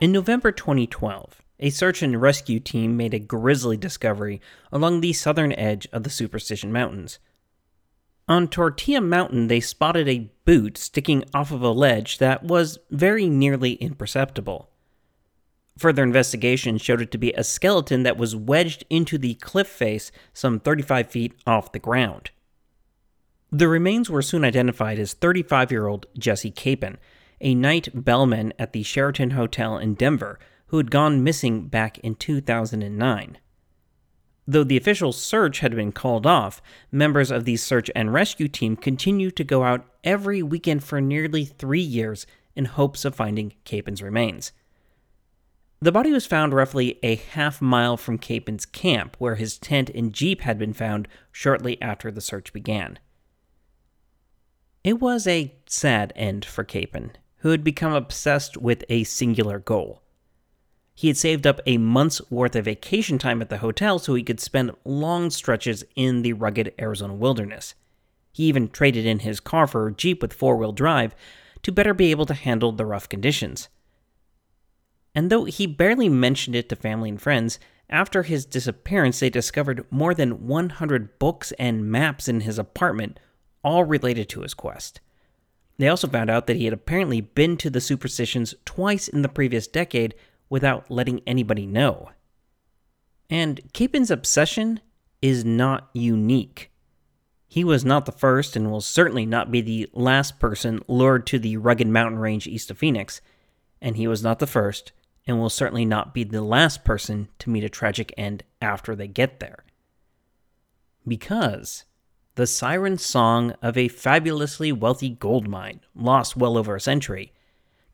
In November 2012, a search and rescue team made a grisly discovery along the southern edge of the Superstition Mountains. On Tortilla Mountain, they spotted a boot sticking off of a ledge that was very nearly imperceptible. Further investigation showed it to be a skeleton that was wedged into the cliff face some 35 feet off the ground. The remains were soon identified as 35 year old Jesse Capen, a night bellman at the Sheraton Hotel in Denver who had gone missing back in 2009. Though the official search had been called off, members of the search and rescue team continued to go out every weekend for nearly three years in hopes of finding Capen's remains. The body was found roughly a half mile from Capen's camp, where his tent and jeep had been found shortly after the search began. It was a sad end for Capen, who had become obsessed with a singular goal. He had saved up a month's worth of vacation time at the hotel so he could spend long stretches in the rugged Arizona wilderness. He even traded in his car for a Jeep with four wheel drive to better be able to handle the rough conditions. And though he barely mentioned it to family and friends, after his disappearance they discovered more than 100 books and maps in his apartment, all related to his quest. They also found out that he had apparently been to the superstitions twice in the previous decade without letting anybody know. And Capen's obsession is not unique. He was not the first and will certainly not be the last person lured to the rugged mountain range east of Phoenix, and he was not the first and will certainly not be the last person to meet a tragic end after they get there. Because the siren song of a fabulously wealthy gold mine, lost well over a century,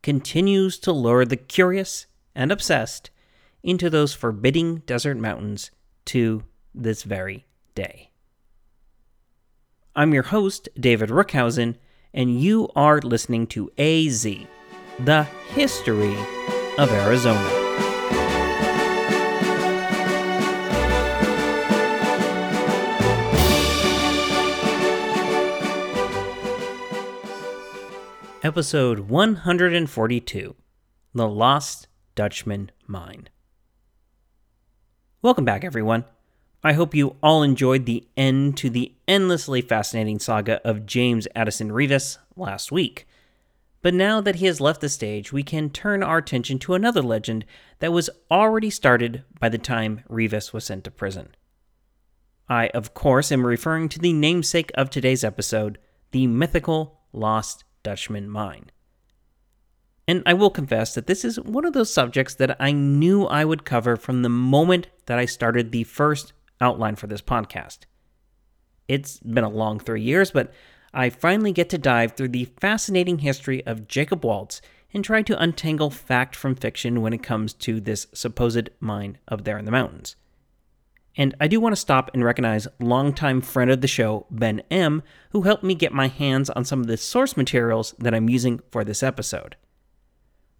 continues to lure the curious and obsessed into those forbidding desert mountains to this very day. I'm your host, David Rookhausen, and you are listening to AZ, the history of Arizona. Episode 142 The Lost Dutchman Mine. Welcome back, everyone. I hope you all enjoyed the end to the endlessly fascinating saga of James Addison Reavis last week. But now that he has left the stage, we can turn our attention to another legend that was already started by the time Reavis was sent to prison. I, of course, am referring to the namesake of today's episode, the mythical Lost Dutchman mine. And I will confess that this is one of those subjects that I knew I would cover from the moment that I started the first outline for this podcast. It's been a long three years, but I finally get to dive through the fascinating history of Jacob Waltz and try to untangle fact from fiction when it comes to this supposed mine up there in the mountains. And I do want to stop and recognize longtime friend of the show, Ben M., who helped me get my hands on some of the source materials that I'm using for this episode.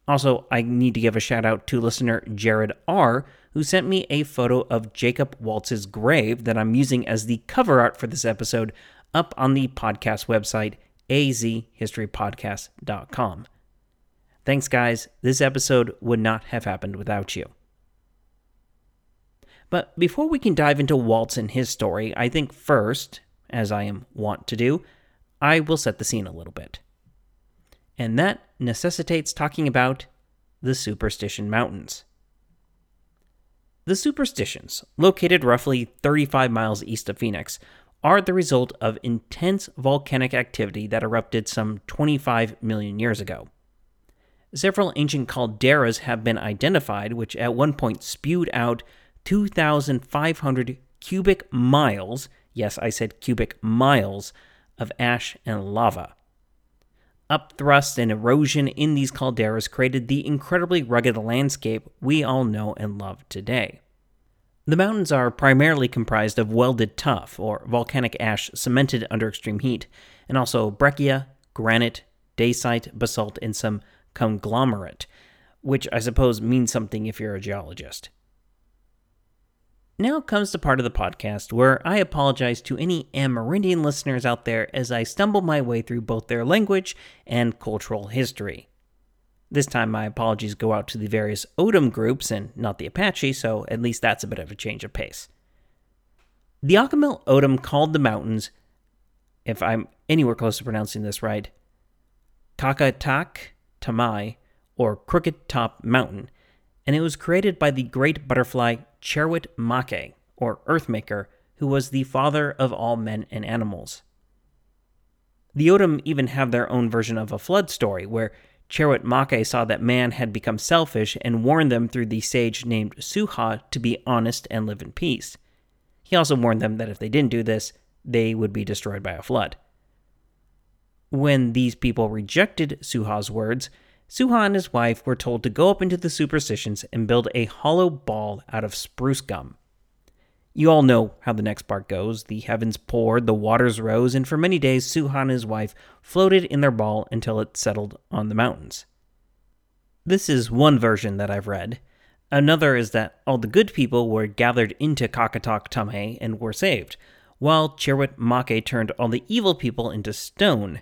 Also, I need to give a shout out to listener Jared R., who sent me a photo of Jacob Waltz's grave that I'm using as the cover art for this episode up on the podcast website, azhistorypodcast.com. Thanks, guys. This episode would not have happened without you. But before we can dive into Waltz and his story, I think first, as I am wont to do, I will set the scene a little bit. And that necessitates talking about the Superstition Mountains. The Superstitions, located roughly 35 miles east of Phoenix, are the result of intense volcanic activity that erupted some 25 million years ago. Several ancient calderas have been identified, which at one point spewed out 2,500 cubic miles, yes, I said cubic miles, of ash and lava. Upthrust and erosion in these calderas created the incredibly rugged landscape we all know and love today. The mountains are primarily comprised of welded tuff, or volcanic ash cemented under extreme heat, and also breccia, granite, dacite, basalt, and some conglomerate, which I suppose means something if you're a geologist. Now comes the part of the podcast where I apologize to any Amerindian listeners out there as I stumble my way through both their language and cultural history. This time, my apologies go out to the various O'odham groups and not the Apache, so at least that's a bit of a change of pace. The Akimel O'odham called the mountains, if I'm anywhere close to pronouncing this right, Kakatak Tamai, or Crooked Top Mountain, and it was created by the great butterfly Cherwit Make, or Earthmaker, who was the father of all men and animals. The O'odham even have their own version of a flood story, where Cherwit Make saw that man had become selfish and warned them through the sage named Suha to be honest and live in peace. He also warned them that if they didn't do this, they would be destroyed by a flood. When these people rejected Suha's words, Suha and his wife were told to go up into the superstitions and build a hollow ball out of spruce gum. You all know how the next part goes. The heavens poured, the waters rose, and for many days Suha and his wife floated in their ball until it settled on the mountains. This is one version that I've read. Another is that all the good people were gathered into Kakatak Tamai and were saved, while Cherwit Make turned all the evil people into stone.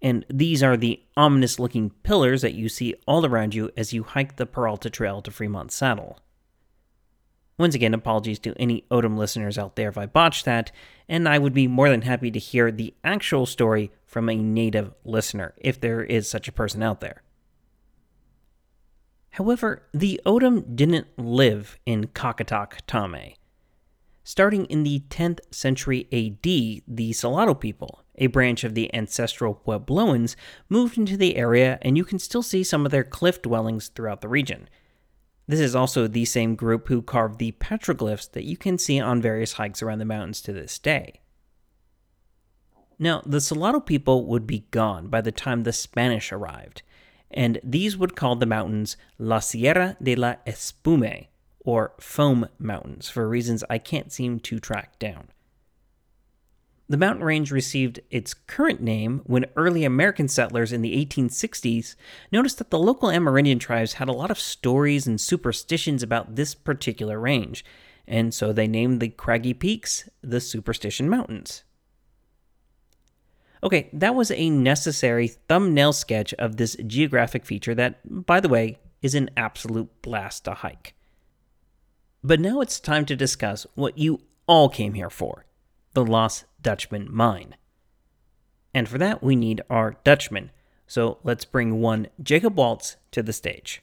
And these are the ominous looking pillars that you see all around you as you hike the Peralta Trail to Fremont Saddle. Once again, apologies to any O'odham listeners out there if I botched that, and I would be more than happy to hear the actual story from a native listener, if there is such a person out there. However, the O'odham didn't live in Kakatak Tamai. Starting in the 10th century AD, the Salado people, a branch of the ancestral Puebloans, moved into the area, and you can still see some of their cliff dwellings throughout the region. This is also the same group who carved the petroglyphs that you can see on various hikes around the mountains to this day. Now, the Salado people would be gone by the time the Spanish arrived, and these would call the mountains La Sierra de la Espuma, or Foam Mountains, for reasons I can't seem to track down. The mountain range received its current name when early American settlers in the 1860s noticed that the local Amerindian tribes had a lot of stories and superstitions about this particular range, and so they named the craggy peaks the Superstition Mountains. Okay, that was a necessary thumbnail sketch of this geographic feature that, by the way, is an absolute blast to hike. But now it's time to discuss what you all came here for the Lost Dutchman mine. And for that, we need our Dutchman. So let's bring one Jacob Waltz to the stage.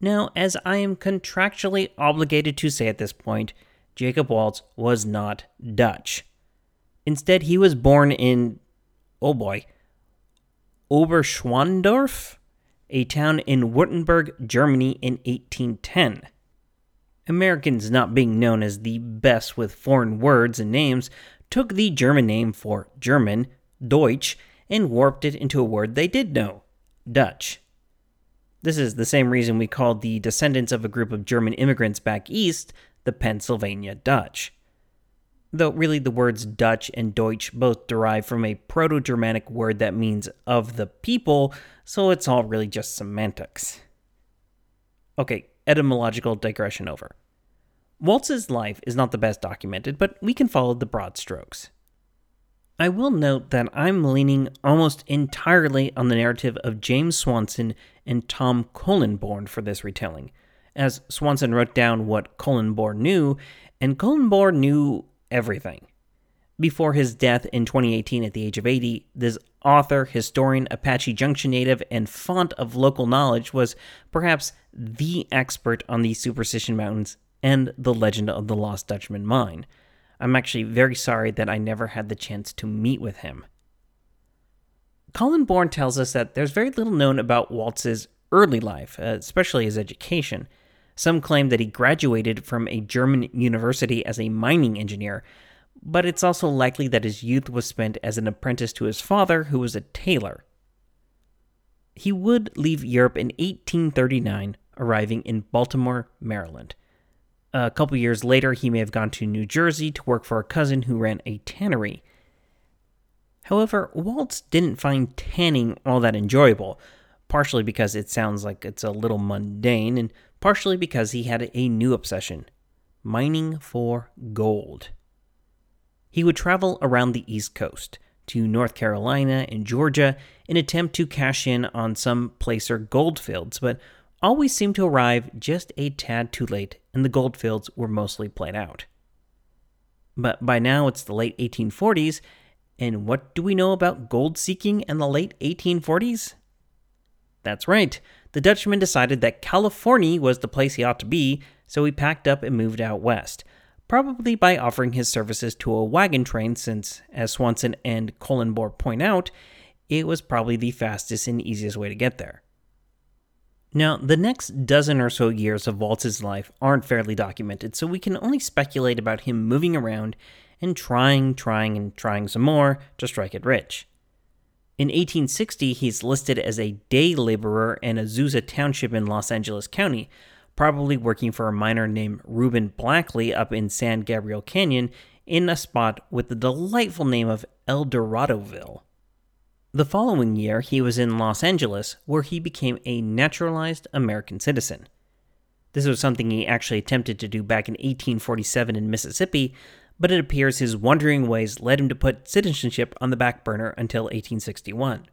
Now, as I am contractually obligated to say at this point, Jacob Waltz was not Dutch. Instead, he was born in, oh boy, Oberschwandorf, a town in Württemberg, Germany in 1810. Americans, not being known as the best with foreign words and names, took the German name for German, Deutsch, and warped it into a word they did know Dutch. This is the same reason we called the descendants of a group of German immigrants back east the Pennsylvania Dutch. Though really the words Dutch and Deutsch both derive from a Proto Germanic word that means of the people, so it's all really just semantics. Okay, etymological digression over. Waltz's life is not the best documented, but we can follow the broad strokes. I will note that I'm leaning almost entirely on the narrative of James Swanson and Tom Kollenborn for this retelling, as Swanson wrote down what Kollenborn knew, and Kollenborn knew everything. Before his death in 2018 at the age of 80, this author, historian, Apache Junction native, and font of local knowledge was perhaps the expert on the Superstition Mountains and the legend of the Lost Dutchman mine. I'm actually very sorry that I never had the chance to meet with him. Kollenborn tells us that there's very little known about Waltz's early life, uh, especially his education. Some claim that he graduated from a German university as a mining engineer, but it's also likely that his youth was spent as an apprentice to his father, who was a tailor. He would leave Europe in 1839, arriving in Baltimore, Maryland. A couple years later, he may have gone to New Jersey to work for a cousin who ran a tannery. However, Waltz didn't find tanning all that enjoyable, partially because it sounds like it's a little mundane, and partially because he had a new obsession mining for gold. He would travel around the East Coast, to North Carolina and Georgia in attempt to cash in on some placer goldfields, but always seemed to arrive just a tad too late, and the goldfields were mostly played out. But by now it's the late 1840s, and what do we know about gold seeking in the late 1840s? That's right, the Dutchman decided that California was the place he ought to be, so he packed up and moved out west, probably by offering his services to a wagon train, since, as Swanson and Kollenborn point out, it was probably the fastest and easiest way to get there. Now, the next dozen or so years of Waltz's life aren't fairly documented, so we can only speculate about him moving around and trying, trying, and trying some more to strike it rich. In 1860, he's listed as a day laborer in Azusa Township in Los Angeles County, probably working for a miner named Reuben Blackley up in San Gabriel Canyon in a spot with the delightful name of El Doradoville. The following year, he was in Los Angeles, where he became a naturalized American citizen. This was something he actually attempted to do back in 1847 in Mississippi, but it appears his wandering ways led him to put citizenship on the back burner until 1861.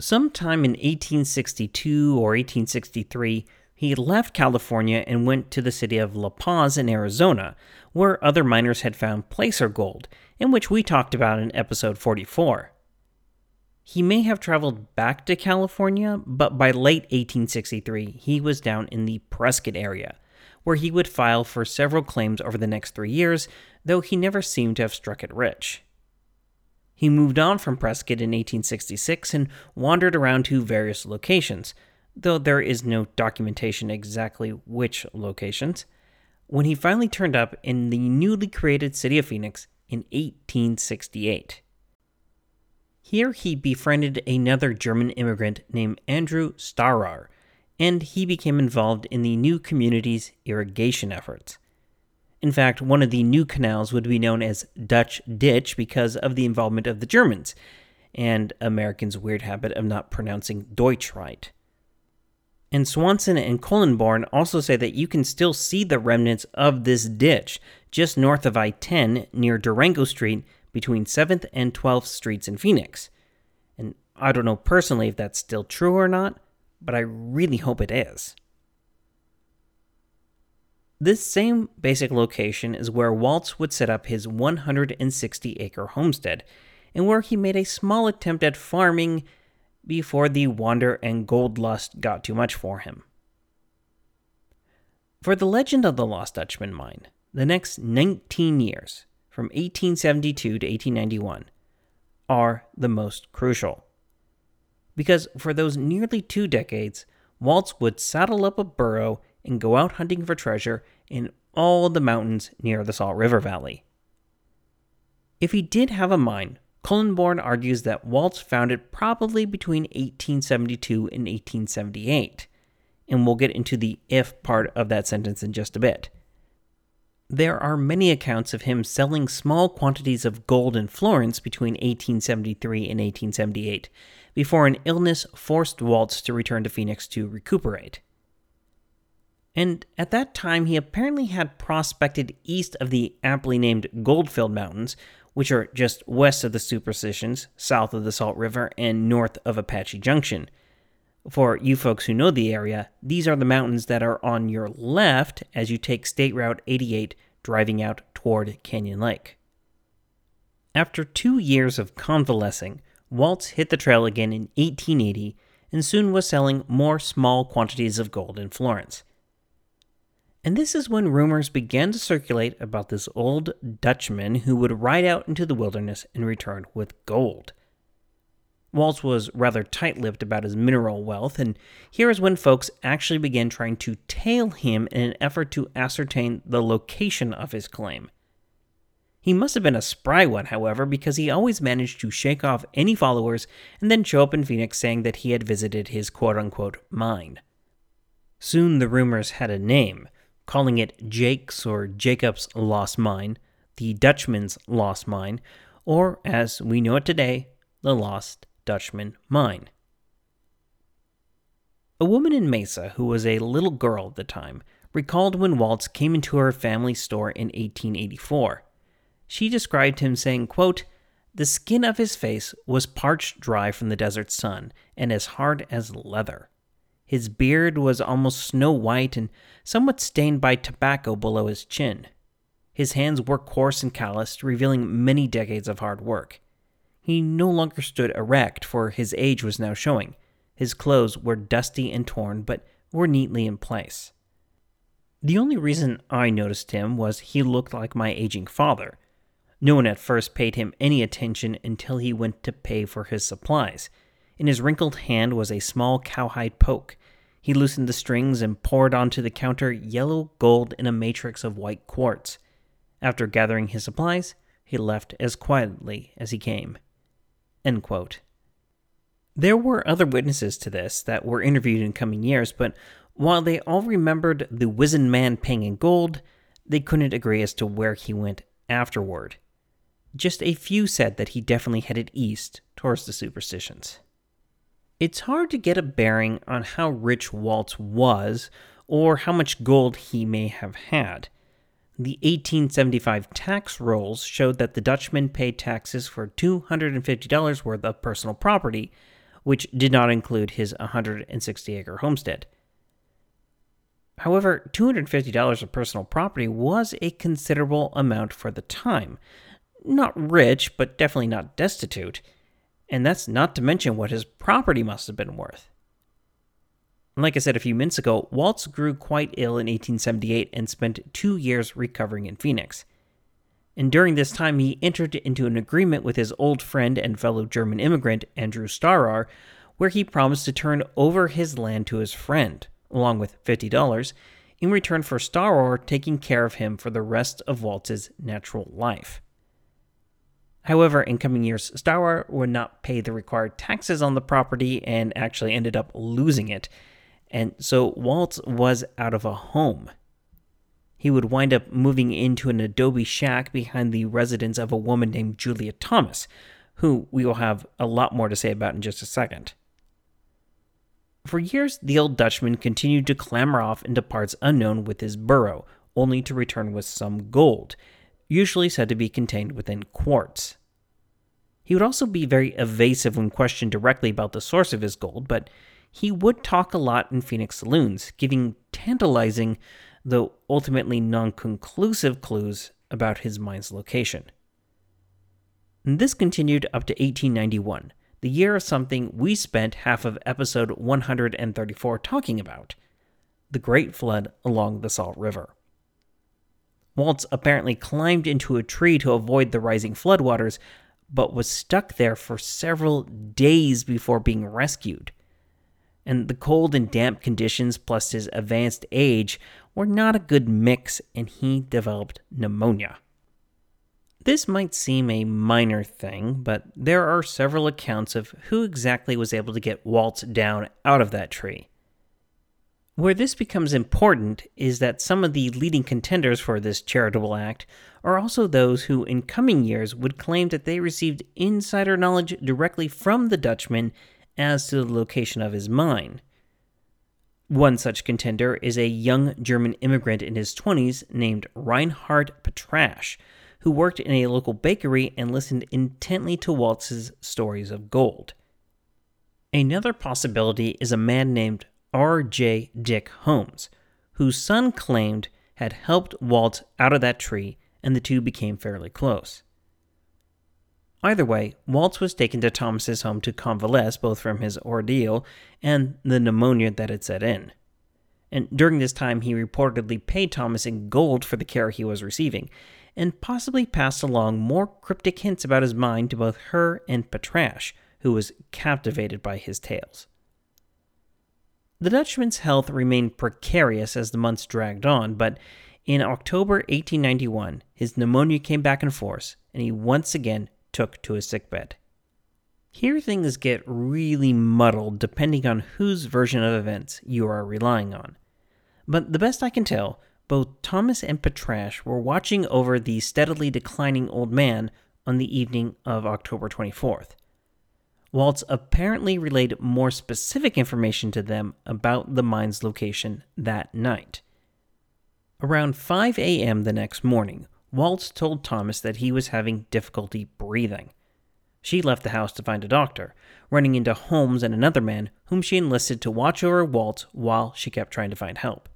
Sometime in 1862 or 1863, he left California and went to the city of La Paz in Arizona, where other miners had found placer gold, in which we talked about in episode 44. He may have traveled back to California, but by late 1863, he was down in the Prescott area, where he would file for several claims over the next three years, though he never seemed to have struck it rich. He moved on from Prescott in 1866 and wandered around to various locations, though there is no documentation exactly which locations, when he finally turned up in the newly created city of Phoenix in 1868. Here he befriended another German immigrant named Andrew Starar, and he became involved in the new community's irrigation efforts. In fact, one of the new canals would be known as Dutch Ditch because of the involvement of the Germans, and Americans' weird habit of not pronouncing Deutsch right. And Swanson and Kollenborn also say that you can still see the remnants of this ditch just north of I 10 near Durango Street between 7th and 12th Streets in Phoenix. And I don't know personally if that's still true or not, but I really hope it is. This same basic location is where Waltz would set up his 160 acre homestead, and where he made a small attempt at farming before the wander and gold lust got too much for him. For the legend of the Lost Dutchman mine, the next 19 years, from 1872 to 1891 are the most crucial. Because for those nearly two decades, Waltz would saddle up a burro and go out hunting for treasure in all the mountains near the Salt River Valley. If he did have a mine, Kollenborn argues that Waltz found it probably between 1872 and 1878, and we'll get into the if part of that sentence in just a bit. There are many accounts of him selling small quantities of gold in Florence between 1873 and 1878, before an illness forced Waltz to return to Phoenix to recuperate. And at that time, he apparently had prospected east of the aptly named Goldfield Mountains, which are just west of the Superstitions, south of the Salt River, and north of Apache Junction. For you folks who know the area, these are the mountains that are on your left as you take State Route 88 driving out toward Canyon Lake. After two years of convalescing, Waltz hit the trail again in 1880 and soon was selling more small quantities of gold in Florence. And this is when rumors began to circulate about this old Dutchman who would ride out into the wilderness and return with gold. Waltz was rather tight lipped about his mineral wealth, and here is when folks actually began trying to tail him in an effort to ascertain the location of his claim. He must have been a spry one, however, because he always managed to shake off any followers and then show up in Phoenix saying that he had visited his quote unquote mine. Soon the rumors had a name, calling it Jake's or Jacob's Lost Mine, the Dutchman's Lost Mine, or as we know it today, the Lost Dutchman mine. A woman in Mesa, who was a little girl at the time, recalled when Waltz came into her family store in 1884. She described him saying, quote, The skin of his face was parched dry from the desert sun and as hard as leather. His beard was almost snow white and somewhat stained by tobacco below his chin. His hands were coarse and calloused, revealing many decades of hard work. He no longer stood erect, for his age was now showing. His clothes were dusty and torn, but were neatly in place. The only reason I noticed him was he looked like my aging father. No one at first paid him any attention until he went to pay for his supplies. In his wrinkled hand was a small cowhide poke. He loosened the strings and poured onto the counter yellow gold in a matrix of white quartz. After gathering his supplies, he left as quietly as he came. There were other witnesses to this that were interviewed in coming years, but while they all remembered the wizened man paying in gold, they couldn't agree as to where he went afterward. Just a few said that he definitely headed east towards the superstitions. It's hard to get a bearing on how rich Waltz was or how much gold he may have had. The 1875 tax rolls showed that the Dutchman paid taxes for $250 worth of personal property, which did not include his 160 acre homestead. However, $250 of personal property was a considerable amount for the time, not rich, but definitely not destitute. And that's not to mention what his property must have been worth. Like I said a few minutes ago, Waltz grew quite ill in 1878 and spent two years recovering in Phoenix. And during this time, he entered into an agreement with his old friend and fellow German immigrant, Andrew Starrar, where he promised to turn over his land to his friend, along with $50, in return for Starrar taking care of him for the rest of Waltz's natural life. However, in coming years, Starrar would not pay the required taxes on the property and actually ended up losing it. And so Waltz was out of a home. He would wind up moving into an adobe shack behind the residence of a woman named Julia Thomas, who we will have a lot more to say about in just a second. For years, the old Dutchman continued to clamber off into parts unknown with his burro, only to return with some gold, usually said to be contained within quartz. He would also be very evasive when questioned directly about the source of his gold, but he would talk a lot in Phoenix saloons, giving tantalizing, though ultimately non conclusive clues about his mine's location. And this continued up to 1891, the year of something we spent half of episode 134 talking about the Great Flood along the Salt River. Waltz apparently climbed into a tree to avoid the rising floodwaters, but was stuck there for several days before being rescued. And the cold and damp conditions, plus his advanced age, were not a good mix, and he developed pneumonia. This might seem a minor thing, but there are several accounts of who exactly was able to get Waltz down out of that tree. Where this becomes important is that some of the leading contenders for this charitable act are also those who, in coming years, would claim that they received insider knowledge directly from the Dutchman as to the location of his mine. One such contender is a young German immigrant in his 20s named Reinhard Petrasch, who worked in a local bakery and listened intently to Waltz's stories of gold. Another possibility is a man named R.J. Dick Holmes, whose son claimed had helped Walt out of that tree, and the two became fairly close. Either way, Waltz was taken to Thomas's home to convalesce both from his ordeal and the pneumonia that had set in. And during this time, he reportedly paid Thomas in gold for the care he was receiving, and possibly passed along more cryptic hints about his mind to both her and Petrasch, who was captivated by his tales. The Dutchman's health remained precarious as the months dragged on, but in October 1891, his pneumonia came back in force, and he once again took to his sickbed. Here things get really muddled depending on whose version of events you are relying on. But the best I can tell, both Thomas and Petrasch were watching over the steadily declining old man on the evening of October 24th. Waltz apparently relayed more specific information to them about the mine's location that night. Around 5 a.m. the next morning, Waltz told Thomas that he was having difficulty breathing. She left the house to find a doctor, running into Holmes and another man whom she enlisted to watch over Waltz while she kept trying to find help.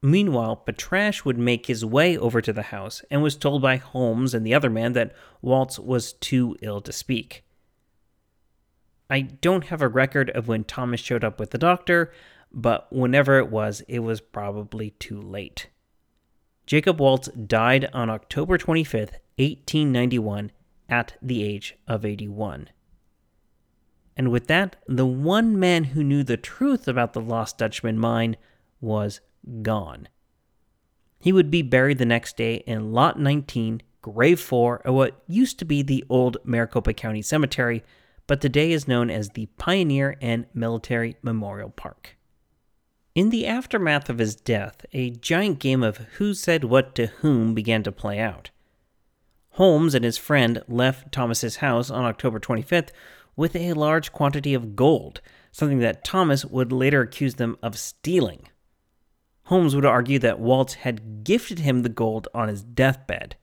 Meanwhile, Petrasch would make his way over to the house and was told by Holmes and the other man that Waltz was too ill to speak. I don't have a record of when Thomas showed up with the doctor, but whenever it was, it was probably too late. Jacob Waltz died on October 25th, 1891, at the age of 81. And with that, the one man who knew the truth about the Lost Dutchman mine was gone. He would be buried the next day in Lot 19, Grave 4, at what used to be the old Maricopa County Cemetery, but today is known as the Pioneer and Military Memorial Park. In the aftermath of his death, a giant game of who said what to whom began to play out. Holmes and his friend left Thomas's house on October 25th with a large quantity of gold, something that Thomas would later accuse them of stealing. Holmes would argue that Waltz had gifted him the gold on his deathbed.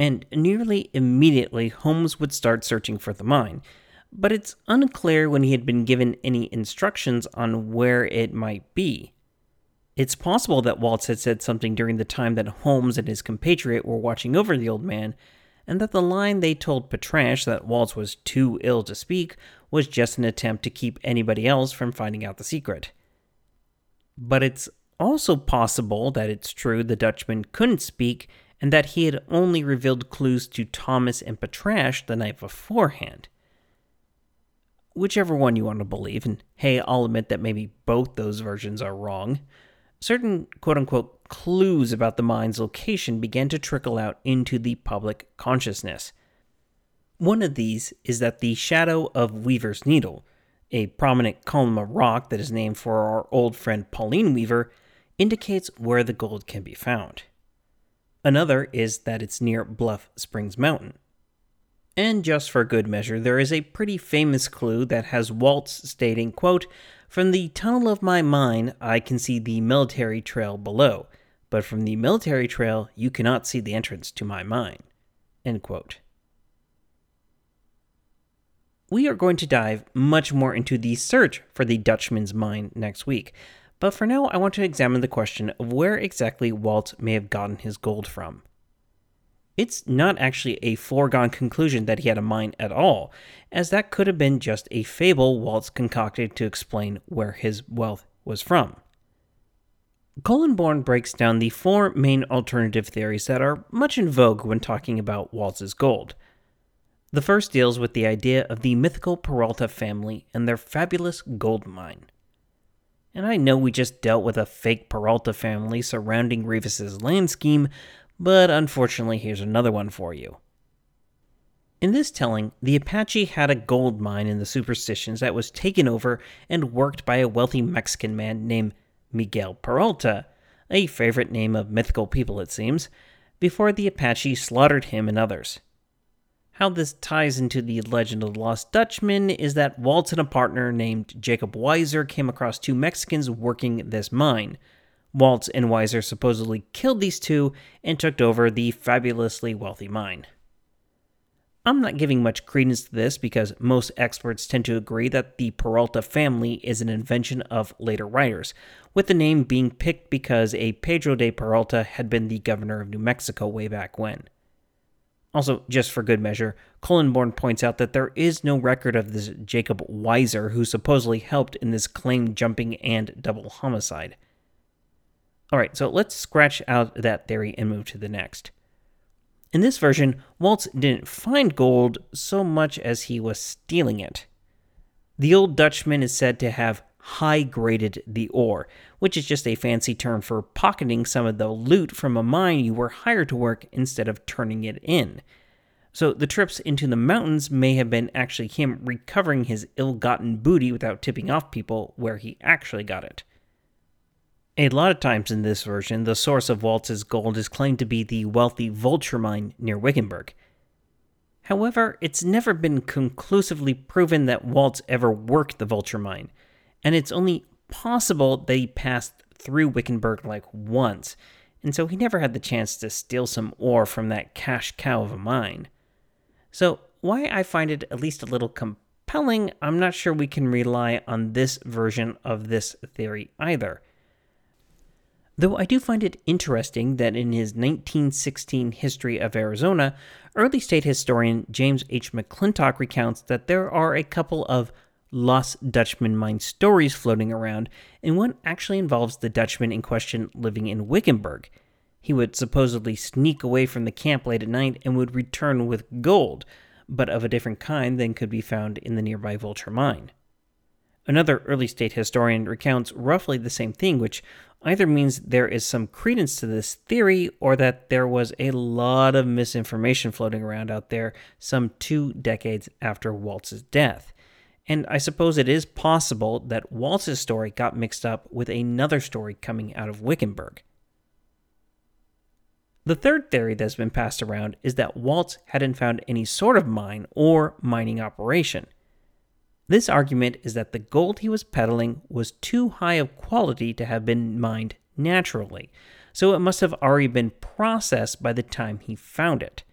And nearly immediately, Holmes would start searching for the mine, but it's unclear when he had been given any instructions on where it might be. It's possible that Waltz had said something during the time that Holmes and his compatriot were watching over the old man, and that the line they told Petrasch that Waltz was too ill to speak was just an attempt to keep anybody else from finding out the secret. But it's also possible that it's true the Dutchman couldn't speak and that he had only revealed clues to Thomas and Petrasch the night beforehand whichever one you want to believe, and hey, I'll admit that maybe both those versions are wrong, certain quote unquote clues about the mine's location began to trickle out into the public consciousness. One of these is that the shadow of Weaver's Needle, a prominent column of rock that is named for our old friend Pauline Weaver, indicates where the gold can be found. Another is that it's near Bluff Springs Mountain. And just for good measure, there is a pretty famous clue that has Waltz stating, quote, From the tunnel of my mind, I can see the military trail below, but from the military trail, you cannot see the entrance to my mine. End quote. We are going to dive much more into the search for the Dutchman's mine next week, but for now, I want to examine the question of where exactly Waltz may have gotten his gold from it's not actually a foregone conclusion that he had a mine at all, as that could have been just a fable Waltz concocted to explain where his wealth was from. Kollenborn breaks down the four main alternative theories that are much in vogue when talking about Waltz's gold. The first deals with the idea of the mythical Peralta family and their fabulous gold mine. And I know we just dealt with a fake Peralta family surrounding Reavis's land scheme, but unfortunately, here's another one for you. In this telling, the Apache had a gold mine in the superstitions that was taken over and worked by a wealthy Mexican man named Miguel Peralta, a favorite name of mythical people, it seems, before the Apache slaughtered him and others. How this ties into the legend of the Lost Dutchman is that Waltz and a partner named Jacob Weiser came across two Mexicans working this mine, Waltz and Weiser supposedly killed these two and took over the fabulously wealthy mine. I'm not giving much credence to this because most experts tend to agree that the Peralta family is an invention of later writers, with the name being picked because a Pedro de Peralta had been the governor of New Mexico way back when. Also, just for good measure, Kollenborn points out that there is no record of this Jacob Weiser who supposedly helped in this claim jumping and double homicide. All right, so let's scratch out that theory and move to the next. In this version, Waltz didn't find gold so much as he was stealing it. The old Dutchman is said to have high graded the ore, which is just a fancy term for pocketing some of the loot from a mine you were hired to work instead of turning it in. So the trips into the mountains may have been actually him recovering his ill gotten booty without tipping off people where he actually got it. A lot of times in this version, the source of Waltz's gold is claimed to be the wealthy Vulture mine near Wickenburg. However, it's never been conclusively proven that Waltz ever worked the Vulture mine, and it's only possible that he passed through Wickenburg like once, and so he never had the chance to steal some ore from that cash cow of a mine. So, why I find it at least a little compelling, I'm not sure we can rely on this version of this theory either. Though I do find it interesting that in his 1916 History of Arizona, early state historian James H. McClintock recounts that there are a couple of lost Dutchman mine stories floating around, and one actually involves the Dutchman in question living in Wickenburg. He would supposedly sneak away from the camp late at night and would return with gold, but of a different kind than could be found in the nearby Vulture mine. Another early state historian recounts roughly the same thing, which either means there is some credence to this theory or that there was a lot of misinformation floating around out there some two decades after Waltz's death. And I suppose it is possible that Waltz's story got mixed up with another story coming out of Wickenburg. The third theory that's been passed around is that Waltz hadn't found any sort of mine or mining operation. This argument is that the gold he was peddling was too high of quality to have been mined naturally, so it must have already been processed by the time he found it.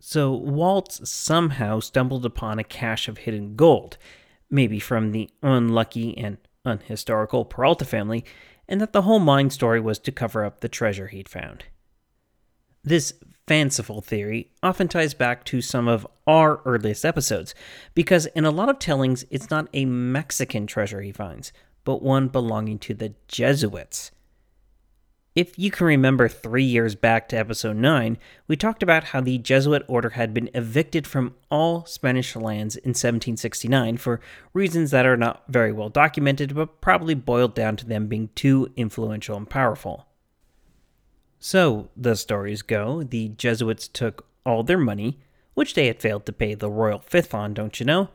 So Waltz somehow stumbled upon a cache of hidden gold, maybe from the unlucky and unhistorical Peralta family, and that the whole mine story was to cover up the treasure he'd found. This fanciful theory often ties back to some of our earliest episodes, because in a lot of tellings, it's not a Mexican treasure he finds, but one belonging to the Jesuits. If you can remember three years back to episode 9, we talked about how the Jesuit order had been evicted from all Spanish lands in 1769 for reasons that are not very well documented, but probably boiled down to them being too influential and powerful. So, the stories go, the Jesuits took all their money, which they had failed to pay the royal fifth on, don't you know,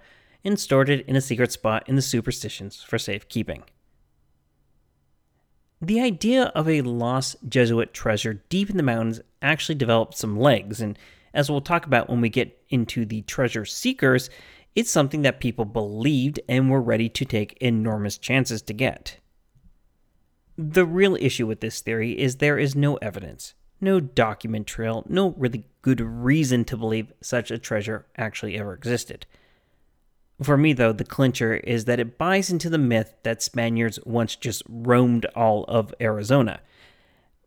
and stored it in a secret spot in the superstitions for safekeeping. The idea of a lost Jesuit treasure deep in the mountains actually developed some legs, and as we'll talk about when we get into the treasure seekers, it's something that people believed and were ready to take enormous chances to get. The real issue with this theory is there is no evidence, no document trail, no really good reason to believe such a treasure actually ever existed. For me, though, the clincher is that it buys into the myth that Spaniards once just roamed all of Arizona.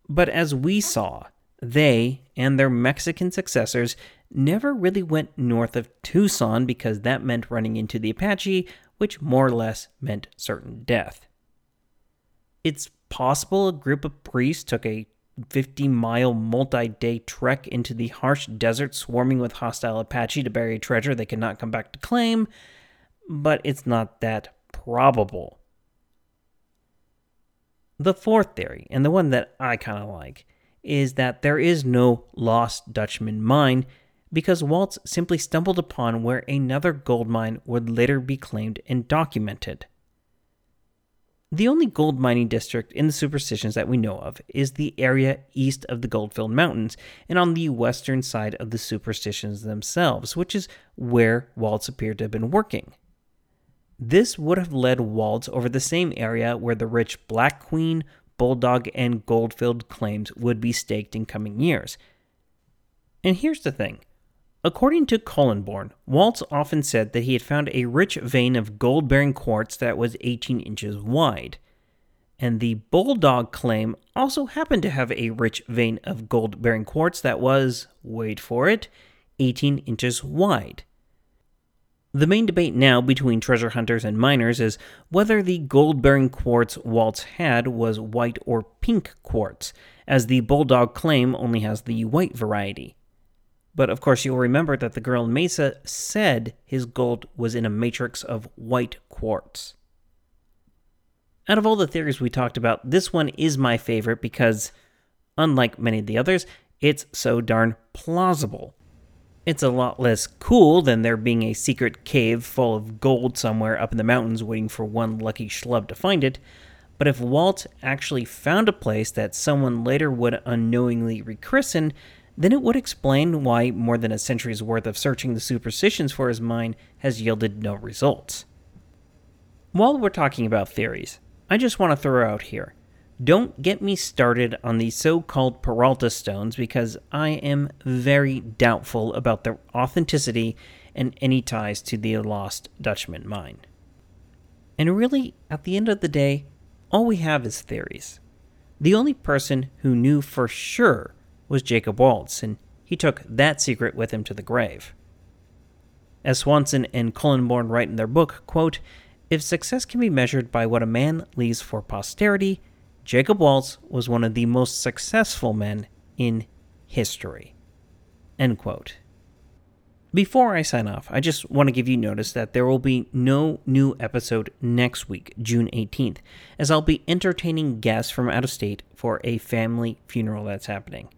But as we saw, they and their Mexican successors never really went north of Tucson because that meant running into the Apache, which more or less meant certain death. It's possible a group of priests took a 50 mile multi day trek into the harsh desert swarming with hostile Apache to bury treasure they could not come back to claim, but it's not that probable. The fourth theory, and the one that I kind of like, is that there is no lost Dutchman mine because Waltz simply stumbled upon where another gold mine would later be claimed and documented. The only gold mining district in the superstitions that we know of is the area east of the Goldfield Mountains and on the western side of the superstitions themselves, which is where Waltz appeared to have been working. This would have led Waltz over the same area where the rich Black Queen, Bulldog, and Goldfield claims would be staked in coming years. And here's the thing According to Kollenborn, Waltz often said that he had found a rich vein of gold bearing quartz that was 18 inches wide. And the Bulldog claim also happened to have a rich vein of gold bearing quartz that was, wait for it, 18 inches wide. The main debate now between treasure hunters and miners is whether the gold bearing quartz Waltz had was white or pink quartz, as the Bulldog claim only has the white variety. But of course, you'll remember that the girl in Mesa said his gold was in a matrix of white quartz. Out of all the theories we talked about, this one is my favorite because, unlike many of the others, it's so darn plausible. It's a lot less cool than there being a secret cave full of gold somewhere up in the mountains waiting for one lucky schlub to find it, but if Walt actually found a place that someone later would unknowingly rechristen, then it would explain why more than a century's worth of searching the superstitions for his mind has yielded no results. While we're talking about theories, I just want to throw out here Don't get me started on the so called Peralta stones because I am very doubtful about their authenticity and any ties to the lost Dutchman mine. And really, at the end of the day, all we have is theories. The only person who knew for sure was Jacob Waltz, and he took that secret with him to the grave. As Swanson and Kollenborn write in their book, quote, If success can be measured by what a man leaves for posterity, Jacob Waltz was one of the most successful men in history. End quote. Before I sign off, I just want to give you notice that there will be no new episode next week, June 18th, as I'll be entertaining guests from out of state for a family funeral that's happening.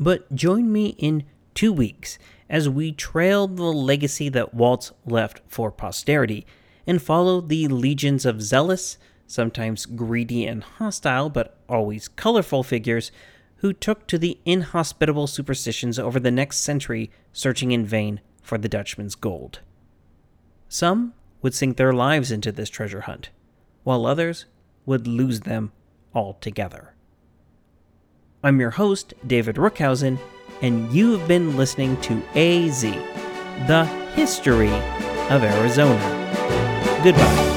But join me in two weeks as we trail the legacy that Waltz left for posterity and follow the legions of zealous, sometimes greedy and hostile, but always colorful figures who took to the inhospitable superstitions over the next century, searching in vain for the Dutchman's gold. Some would sink their lives into this treasure hunt, while others would lose them altogether. I'm your host, David Rookhausen, and you've been listening to AZ, the history of Arizona. Goodbye.